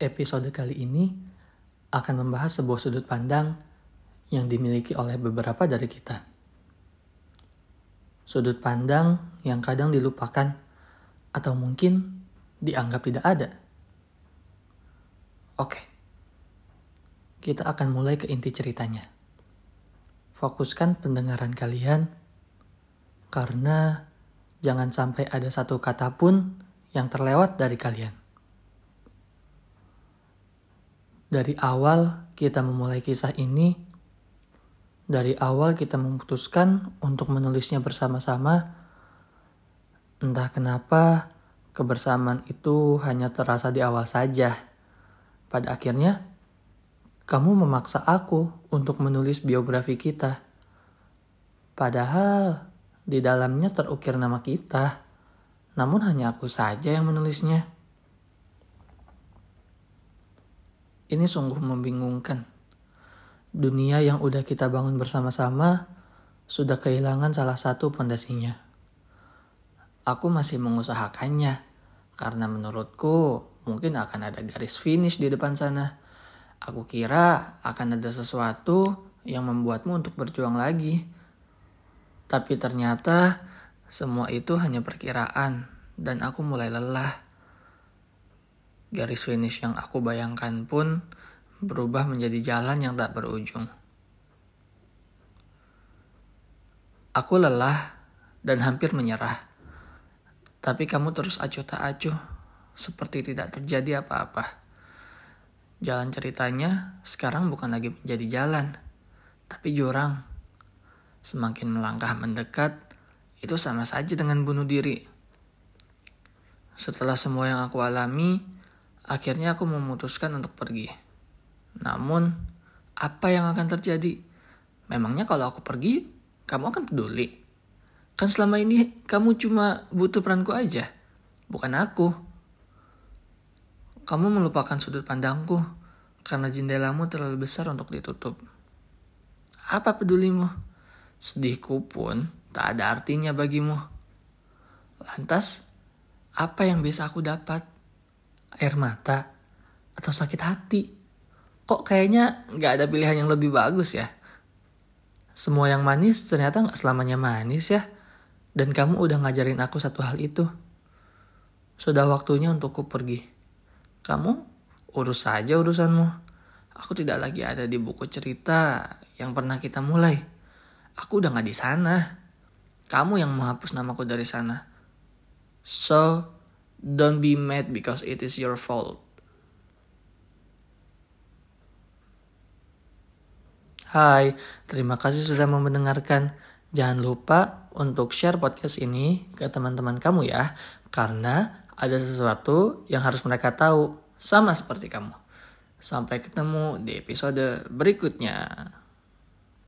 Episode kali ini akan membahas sebuah sudut pandang yang dimiliki oleh beberapa dari kita. Sudut pandang yang kadang dilupakan atau mungkin dianggap tidak ada. Oke, kita akan mulai ke inti ceritanya. Fokuskan pendengaran kalian karena jangan sampai ada satu kata pun yang terlewat dari kalian. Dari awal kita memulai kisah ini, dari awal kita memutuskan untuk menulisnya bersama-sama. Entah kenapa kebersamaan itu hanya terasa di awal saja. Pada akhirnya, kamu memaksa aku untuk menulis biografi kita. Padahal di dalamnya terukir nama kita, namun hanya aku saja yang menulisnya. Ini sungguh membingungkan. Dunia yang udah kita bangun bersama-sama sudah kehilangan salah satu pondasinya. Aku masih mengusahakannya karena menurutku mungkin akan ada garis finish di depan sana. Aku kira akan ada sesuatu yang membuatmu untuk berjuang lagi. Tapi ternyata semua itu hanya perkiraan dan aku mulai lelah garis finish yang aku bayangkan pun berubah menjadi jalan yang tak berujung. Aku lelah dan hampir menyerah. Tapi kamu terus acuh tak acuh, seperti tidak terjadi apa-apa. Jalan ceritanya sekarang bukan lagi menjadi jalan, tapi jurang. Semakin melangkah mendekat, itu sama saja dengan bunuh diri. Setelah semua yang aku alami, Akhirnya aku memutuskan untuk pergi. Namun, apa yang akan terjadi? Memangnya kalau aku pergi, kamu akan peduli? Kan selama ini kamu cuma butuh peranku aja, bukan aku. Kamu melupakan sudut pandangku karena jendelamu terlalu besar untuk ditutup. Apa pedulimu? Sedihku pun tak ada artinya bagimu. Lantas, apa yang bisa aku dapat? Air mata, atau sakit hati. Kok kayaknya nggak ada pilihan yang lebih bagus ya? Semua yang manis ternyata nggak selamanya manis ya. Dan kamu udah ngajarin aku satu hal itu. Sudah waktunya untukku pergi. Kamu urus saja urusanmu. Aku tidak lagi ada di buku cerita yang pernah kita mulai. Aku udah nggak di sana. Kamu yang menghapus namaku dari sana. So, Don't be mad because it is your fault. Hai, terima kasih sudah mendengarkan. Jangan lupa untuk share podcast ini ke teman-teman kamu ya, karena ada sesuatu yang harus mereka tahu, sama seperti kamu. Sampai ketemu di episode berikutnya.